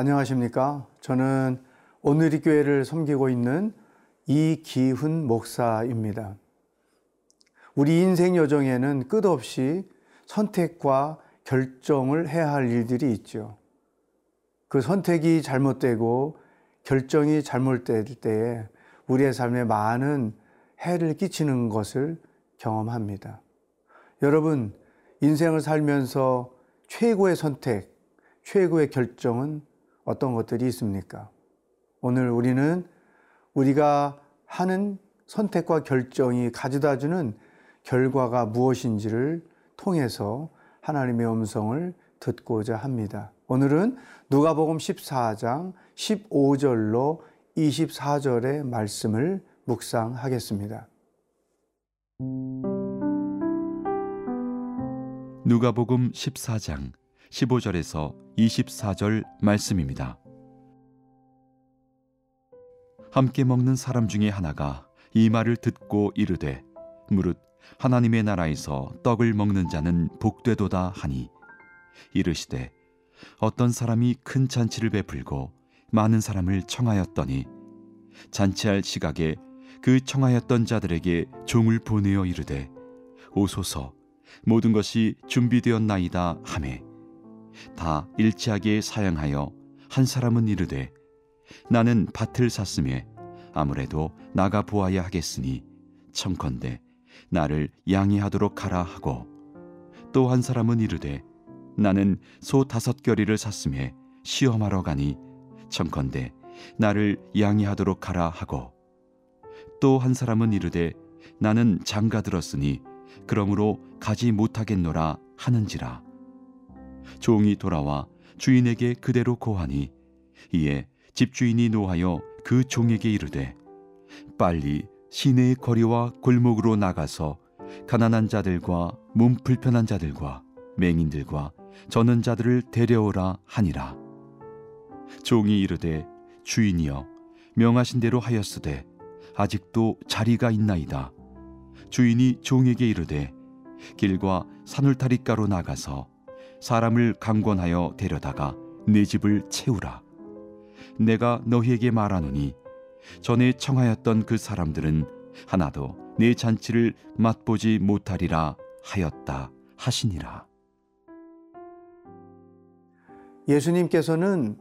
안녕하십니까? 저는 오늘이 교회를 섬기고 있는 이기훈 목사입니다. 우리 인생 여정에는 끝없이 선택과 결정을 해야 할 일들이 있죠. 그 선택이 잘못되고 결정이 잘못될 때에 우리의 삶에 많은 해를 끼치는 것을 경험합니다. 여러분, 인생을 살면서 최고의 선택, 최고의 결정은 어떤 것들이 있습니까? 오늘 우리는 우리가 하는 선택과 결정이 가져다 주는 결과가 무엇인지를 통해서 하나님의 음성을 듣고자 합니다. 오늘은 누가복음 14장 15절로 24절의 말씀을 묵상하겠습니다. 누가복음 14장 15절에서 24절 말씀입니다. 함께 먹는 사람 중에 하나가 이 말을 듣고 이르되 무릇 하나님의 나라에서 떡을 먹는 자는 복되도다 하니 이르시되 어떤 사람이 큰 잔치를 베풀고 많은 사람을 청하였더니 잔치할 시각에 그 청하였던 자들에게 종을 보내어 이르되 오소서 모든 것이 준비되었나이다 하매 다 일치하게 사양하여 한 사람은 이르되 나는 밭을 샀음에 아무래도 나가 보아야 하겠으니 청컨대 나를 양해하도록 하라 하고 또 한 사람은 이르되 나는 소 다섯 결이를 샀음에 시험하러 가니 청컨대 나를 양해하도록 하라 하고 또 한 사람은 이르되 나는 장가 들었으니 그러므로 가지 못하겠노라 하는지라 종이 돌아와 주인에게 그대로 고하니 이에 집주인이 노하여 그 종에게 이르되 빨리 시내의 거리와 골목으로 나가서 가난한 자들과 몸 불편한 자들과 맹인들과 저는 자들을 데려오라 하니라. 종이 이르되 주인이여 명하신 대로 하였으되 아직도 자리가 있나이다. 주인이 종에게 이르되 길과 산울타리가로 나가서 사람을 강권하여 데려다가 내 집을 채우라 내가 너희에게 말하노니 전에 청하였던 그 사람들은 하나도 내 잔치를 맛보지 못하리라 하였다 하시니라. 예수님께서는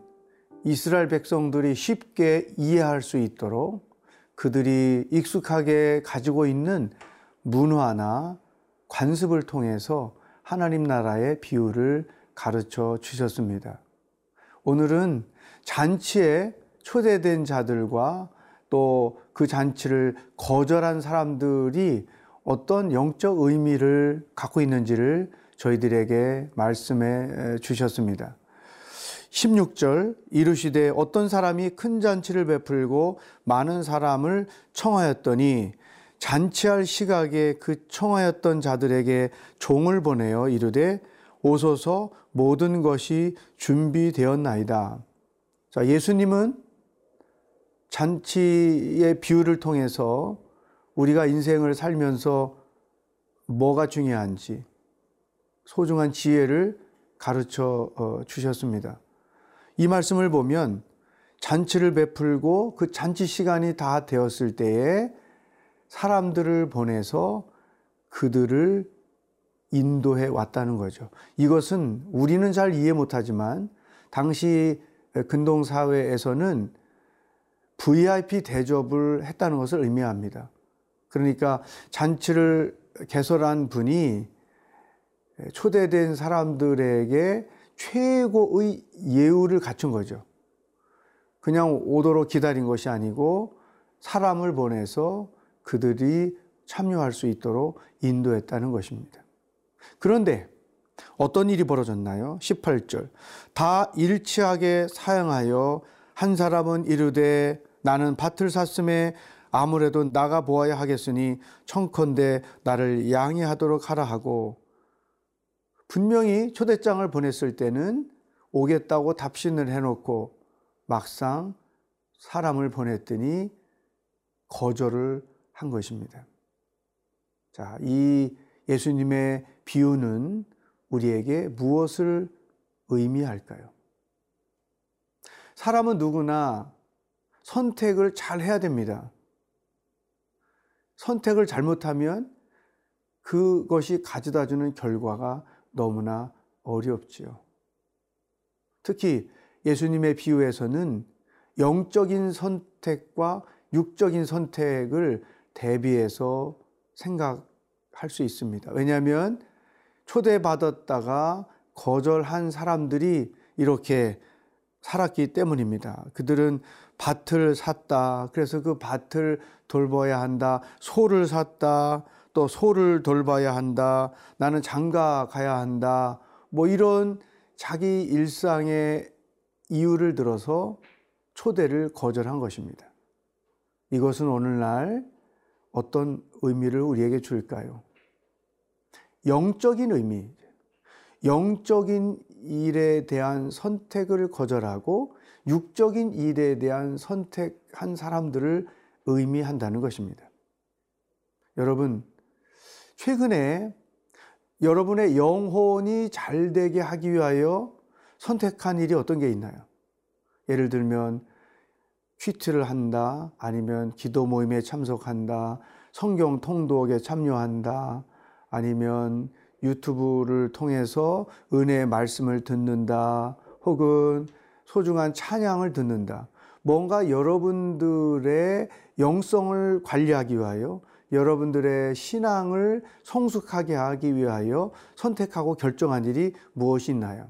이스라엘 백성들이 쉽게 이해할 수 있도록 그들이 익숙하게 가지고 있는 문화나 관습을 통해서 하나님 나라의 비유를 가르쳐 주셨습니다. 오늘은 잔치에 초대된 자들과 또 그 잔치를 거절한 사람들이 어떤 영적 의미를 갖고 있는지를 저희들에게 말씀해 주셨습니다. 16절 이르시되 어떤 사람이 큰 잔치를 베풀고 많은 사람을 청하였더니 잔치할 시각에 그 청하였던 자들에게 종을 보내어 이르되 오소서 모든 것이 준비되었나이다. 자, 예수님은 잔치의 비유를 통해서 우리가 인생을 살면서 뭐가 중요한지 소중한 지혜를 가르쳐 어, 주셨습니다. 이 말씀을 보면 잔치를 베풀고 그 잔치 시간이 다 되었을 때에 사람들을 보내서 그들을 인도해 왔다는 거죠. 이것은 우리는 잘 이해 못하지만 당시 근동 사회에서는 VIP 대접을 했다는 것을 의미합니다. 그러니까 잔치를 개설한 분이 초대된 사람들에게 최고의 예우를 갖춘 거죠. 그냥 오도록 기다린 것이 아니고 사람을 보내서 그들이 참여할 수 있도록 인도했다는 것입니다. 그런데 어떤 일이 벌어졌나요? 18절. 다 일치하게 사용하여 한 사람은 이르되 나는 밭을 샀음에 아무래도 나가 보아야 하겠으니 청컨대 나를 양해하도록 하라 하고 분명히 초대장을 보냈을 때는 오겠다고 답신을 해놓고 막상 사람을 보냈더니 거절을 한 것입니다. 자, 이 예수님의 비유는 우리에게 무엇을 의미할까요? 사람은 누구나 선택을 잘 해야 됩니다. 선택을 잘못하면 그것이 가져다 주는 결과가 너무나 어렵지요. 특히 예수님의 비유에서는 영적인 선택과 육적인 선택을 대비해서 생각할 수 있습니다. 왜냐하면 초대받았다가 거절한 사람들이 이렇게 살았기 때문입니다. 그들은 밭을 샀다. 그래서 그 밭을 돌봐야 한다. 소를 샀다. 또 소를 돌봐야 한다. 나는 장가 가야 한다. 뭐 이런 자기 일상의 이유를 들어서 초대를 거절한 것입니다. 이것은 오늘날 어떤 의미를 우리에게 줄까요? 영적인 의미, 영적인 일에 대한 선택을 거절하고 육적인 일에 대한 선택한 사람들을 의미한다는 것입니다. 여러분, 최근에 여러분의 영혼이 잘 되게 하기 위하여 선택한 일이 어떤 게 있나요? 예를 들면 퀴트를 한다, 아니면 기도 모임에 참석한다, 성경 통독에 참여한다, 아니면 유튜브를 통해서 은혜의 말씀을 듣는다, 혹은 소중한 찬양을 듣는다. 뭔가 여러분들의 영성을 관리하기 위하여 여러분들의 신앙을 성숙하게 하기 위하여 선택하고 결정한 일이 무엇이 있나요?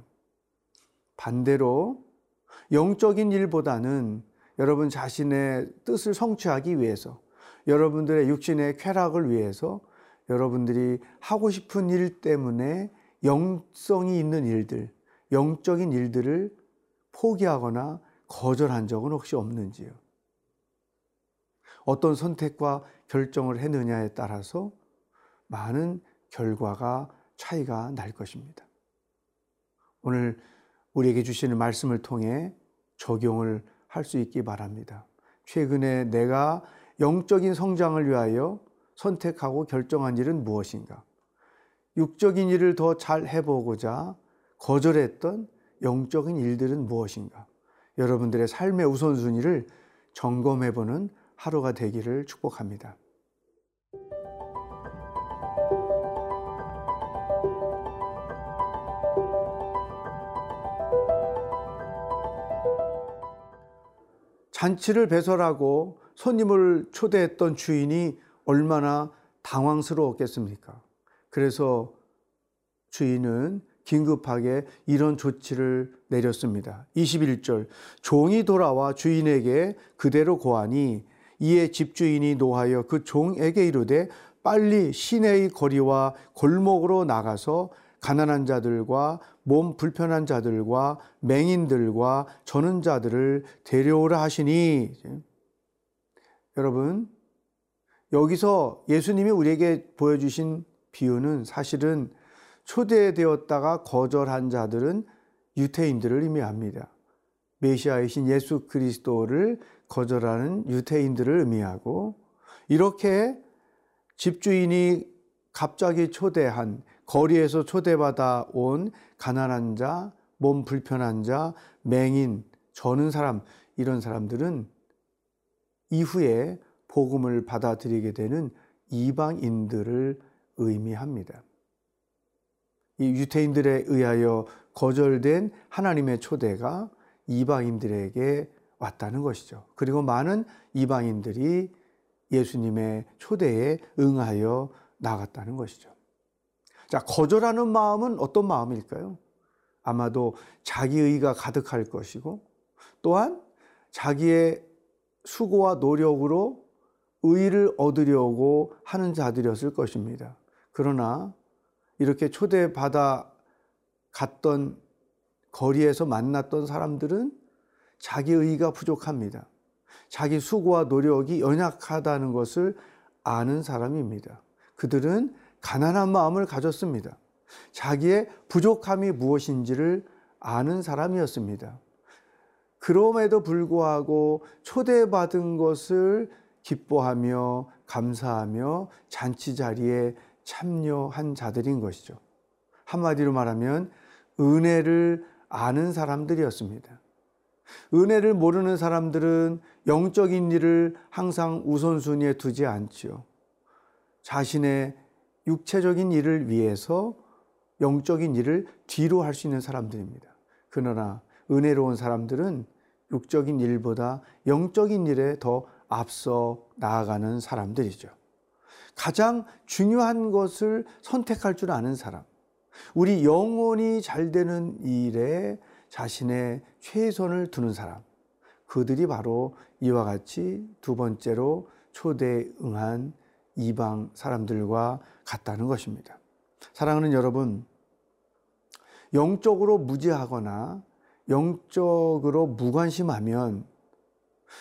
반대로 영적인 일보다는 여러분 자신의 뜻을 성취하기 위해서 여러분들의 육신의 쾌락을 위해서 여러분들이 하고 싶은 일 때문에 영성이 있는 일들, 영적인 일들을 포기하거나 거절한 적은 혹시 없는지요? 어떤 선택과 결정을 했느냐에 따라서 많은 결과가 차이가 날 것입니다. 오늘 우리에게 주시는 말씀을 통해 적용을 할 수 있기 바랍니다. 최근에 내가 영적인 성장을 위하여 선택하고 결정한 일은 무엇인가? 육적인 일을 더 잘 해보고자 거절했던 영적인 일들은 무엇인가? 여러분들의 삶의 우선순위를 점검해보는 하루가 되기를 축복합니다. 잔치를 배설하고 손님을 초대했던 주인이 얼마나 당황스러웠겠습니까? 그래서 주인은 긴급하게 이런 조치를 내렸습니다. 21절. 종이 돌아와 주인에게 그대로 고하니 이에 집주인이 노하여 그 종에게 이르되 빨리 시내의 거리와 골목으로 나가서 가난한 자들과 몸 불편한 자들과 맹인들과 저는 자들을 데려오라 하시니 여러분 여기서 예수님이 우리에게 보여주신 비유는 사실은 초대되었다가 거절한 자들은 유태인들을 의미합니다. 메시아이신 예수 그리스도를 거절하는 유태인들을 의미하고 이렇게 집주인이 갑자기 초대한 거리에서 초대받아 온 가난한 자, 몸 불편한 자, 맹인, 저는 사람 이런 사람들은 이후에 복음을 받아들이게 되는 이방인들을 의미합니다. 이 유태인들에 의하여 거절된 하나님의 초대가 이방인들에게 왔다는 것이죠. 그리고 많은 이방인들이 예수님의 초대에 응하여 나갔다는 것이죠. 자, 거절하는 마음은 어떤 마음일까요? 아마도 자기의가 가득할 것이고 또한 자기의 수고와 노력으로 의를 얻으려고 하는 자들이었을 것입니다. 그러나 이렇게 초대받아 갔던 거리에서 만났던 사람들은 자기 의가 부족합니다. 자기 수고와 노력이 연약하다는 것을 아는 사람입니다. 그들은 가난한 마음을 가졌습니다. 자기의 부족함이 무엇인지를 아는 사람이었습니다. 그럼에도 불구하고 초대받은 것을 기뻐하며 감사하며 잔치 자리에 참여한 자들인 것이죠. 한마디로 말하면 은혜를 아는 사람들이었습니다. 은혜를 모르는 사람들은 영적인 일을 항상 우선순위에 두지 않지요. 자신의 육체적인 일을 위해서 영적인 일을 뒤로 할 수 있는 사람들입니다. 그러나 은혜로운 사람들은 육적인 일보다 영적인 일에 더 앞서 나아가는 사람들이죠. 가장 중요한 것을 선택할 줄 아는 사람. 우리 영혼이 잘 되는 일에 자신의 최선을 두는 사람. 그들이 바로 이와 같이 두 번째로 초대에 응한 이방 사람들과 같다는 것입니다. 사랑하는 여러분, 영적으로 무지하거나 영적으로 무관심하면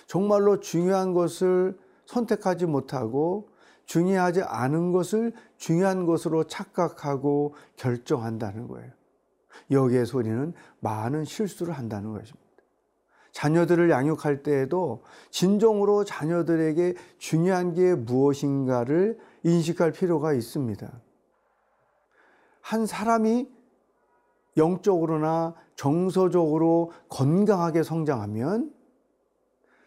정말로 중요한 것을 선택하지 못하고 중요하지 않은 것을 중요한 것으로 착각하고 결정한다는 거예요. 여기에서 우리는 많은 실수를 한다는 것입니다. 자녀들을 양육할 때에도 진정으로 자녀들에게 중요한 게 무엇인가를 인식할 필요가 있습니다. 한 사람이 영적으로나 정서적으로 건강하게 성장하면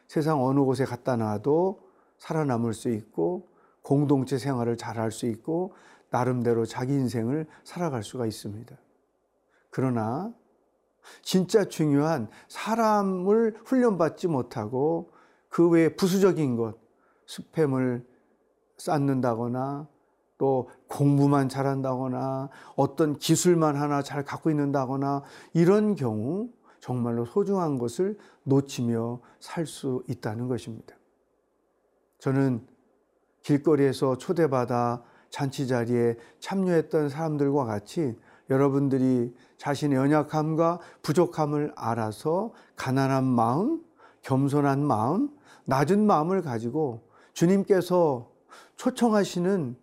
세상 어느 곳에 갖다 놔도 살아남을 수 있고 공동체 생활을 잘할 수 있고 나름대로 자기 인생을 살아갈 수가 있습니다. 그러나 진짜 중요한 사람을 훈련받지 못하고 그 외에 부수적인 것, 스팸을 쌓는다거나 또 공부만 잘한다거나 어떤 기술만 하나 잘 갖고 있는다거나 이런 경우 정말로 소중한 것을 놓치며 살 수 있다는 것입니다. 저는 길거리에서 초대받아 잔치 자리에 참여했던 사람들과 같이 여러분들이 자신의 연약함과 부족함을 알아서 가난한 마음, 겸손한 마음, 낮은 마음을 가지고 주님께서 초청하시는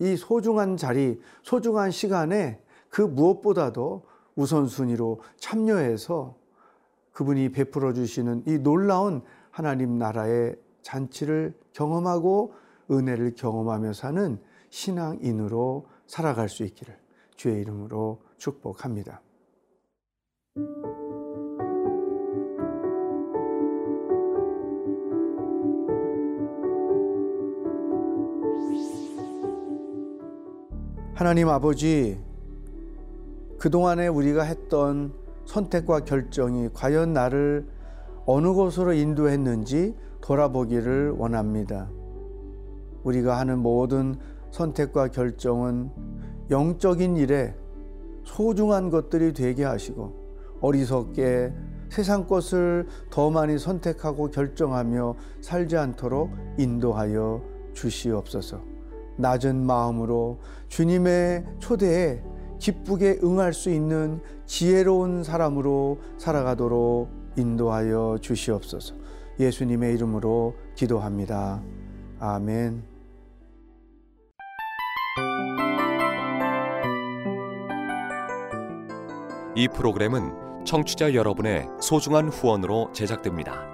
이 소중한 자리, 소중한 시간에 그 무엇보다도 우선순위로 참여해서 그분이 베풀어 주시는 이 놀라운 하나님 나라의 잔치를 경험하고 은혜를 경험하며 사는 신앙인으로 살아갈 수 있기를 주의 이름으로 축복합니다. 하나님 아버지, 그동안에 우리가 했던 선택과 결정이 과연 나를 어느 곳으로 인도했는지 돌아보기를 원합니다. 우리가 하는 모든 선택과 결정은 영적인 일에 소중한 것들이 되게 하시고 어리석게 세상 것을 더 많이 선택하고 결정하며 살지 않도록 인도하여 주시옵소서. 낮은 마음으로 주님의 초대에 기쁘게 응할 수 있는 지혜로운 사람으로 살아가도록 인도하여 주시옵소서. 예수님의 이름으로 기도합니다. 아멘. 이 프로그램은 청취자 여러분의 소중한 후원으로 제작됩니다.